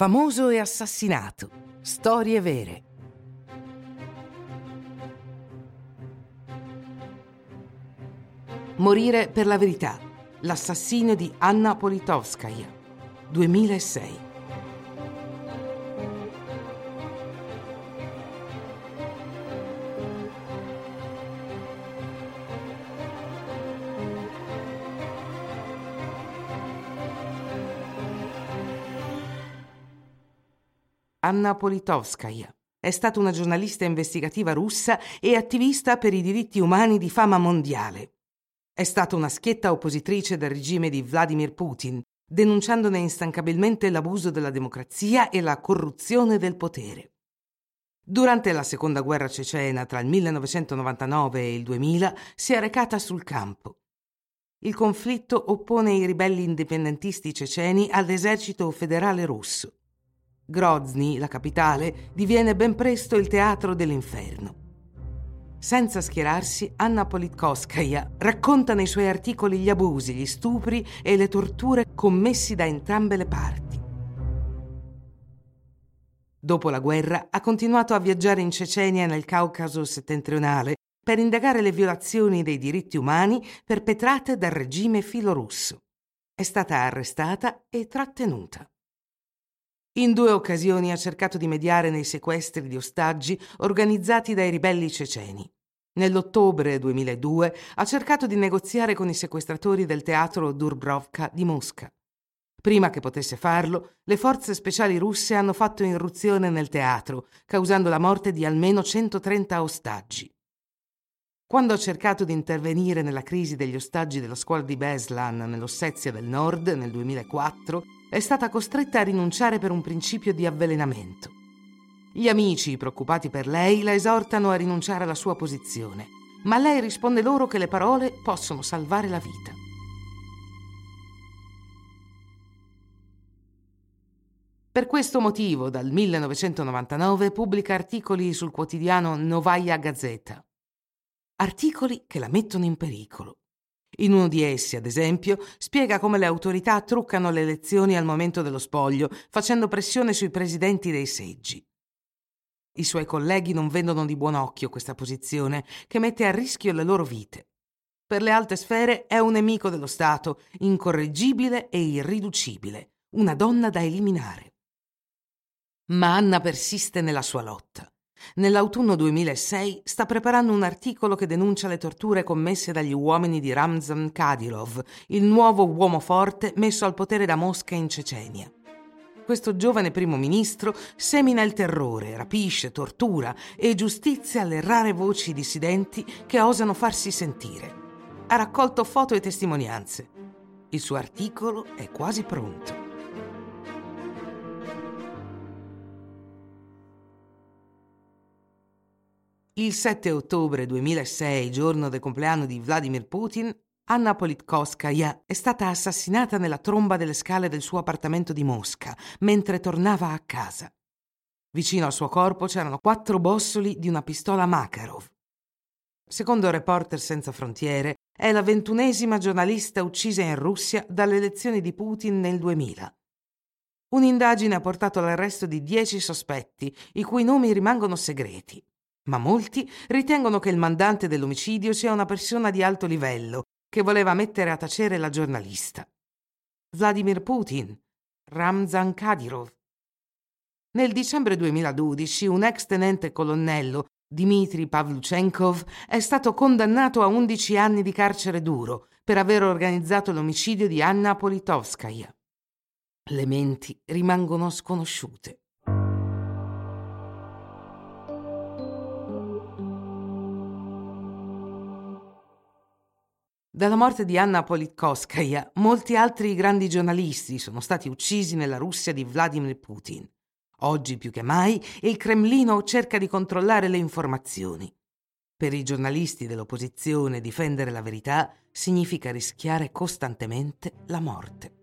Famoso e assassinato. Storie vere. Morire per la verità. L'assassinio di Anna Politovskaya. 2006. Anna Politovskaya. È stata una giornalista investigativa russa e attivista per i diritti umani di fama mondiale. È stata una schietta oppositrice del regime di Vladimir Putin, denunciandone instancabilmente l'abuso della democrazia e la corruzione del potere. Durante la seconda guerra cecena tra il 1999 e il 2000 si è recata sul campo. Il conflitto oppone i ribelli indipendentisti ceceni all'esercito federale russo. Grozny, la capitale, diviene ben presto il teatro dell'inferno. Senza schierarsi, Anna Politkovskaya racconta nei suoi articoli gli abusi, gli stupri e le torture commessi da entrambe le parti. Dopo la guerra ha continuato a viaggiare in Cecenia e nel Caucaso settentrionale per indagare le violazioni dei diritti umani perpetrate dal regime filorusso. È stata arrestata e trattenuta. In due occasioni ha cercato di mediare nei sequestri di ostaggi organizzati dai ribelli ceceni. Nell'ottobre 2002 ha cercato di negoziare con i sequestratori del teatro Dubrovka di Mosca. Prima che potesse farlo, le forze speciali russe hanno fatto irruzione nel teatro, causando la morte di almeno 130 ostaggi. Quando ha cercato di intervenire nella crisi degli ostaggi della scuola di Beslan nell'Ossetia del Nord nel 2004, è stata costretta a rinunciare per un principio di avvelenamento. Gli amici, preoccupati per lei, la esortano a rinunciare alla sua posizione, ma lei risponde loro che le parole possono salvare la vita. Per questo motivo, dal 1999 pubblica articoli sul quotidiano Novaya Gazeta. Articoli che la mettono in pericolo. In uno di essi, ad esempio, spiega come le autorità truccano le elezioni al momento dello spoglio, facendo pressione sui presidenti dei seggi. I suoi colleghi non vedono di buon occhio questa posizione, che mette a rischio le loro vite. Per le alte sfere è un nemico dello Stato, incorreggibile e irriducibile, una donna da eliminare. Ma Anna persiste nella sua lotta. Nell'autunno 2006 sta preparando un articolo che denuncia le torture commesse dagli uomini di Ramzan Kadyrov, il nuovo uomo forte messo al potere da Mosca in Cecenia. Questo giovane primo ministro semina il terrore, rapisce, tortura e giustizia alle rare voci dissidenti che osano farsi sentire. Ha raccolto foto e testimonianze. Il suo articolo è quasi pronto. Il 7 ottobre 2006, giorno del compleanno di Vladimir Putin, Anna Politkovskaya è stata assassinata nella tromba delle scale del suo appartamento di Mosca mentre tornava a casa. Vicino al suo corpo c'erano quattro bossoli di una pistola Makarov. Secondo Reporter Senza Frontiere, è la ventunesima giornalista uccisa in Russia dalle elezioni di Putin nel 2000. Un'indagine ha portato all'arresto di dieci sospetti, i cui nomi rimangono segreti ma molti ritengono che il mandante dell'omicidio sia una persona di alto livello che voleva mettere a tacere la giornalista. Vladimir Putin, Ramzan Kadyrov. Nel dicembre 2012 un ex tenente colonnello, Dmitry Pavluchenkov, è stato condannato a 11 anni di carcere duro per aver organizzato l'omicidio di Anna Politovskaya. Le menti rimangono sconosciute. Dalla morte di Anna Politkovskaya, molti altri grandi giornalisti sono stati uccisi nella Russia di Vladimir Putin. Oggi più che mai il Cremlino cerca di controllare le informazioni. Per i giornalisti dell'opposizione difendere la verità significa rischiare costantemente la morte.